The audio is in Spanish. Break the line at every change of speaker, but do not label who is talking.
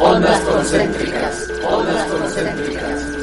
Ondas concéntricas, ondas concéntricas,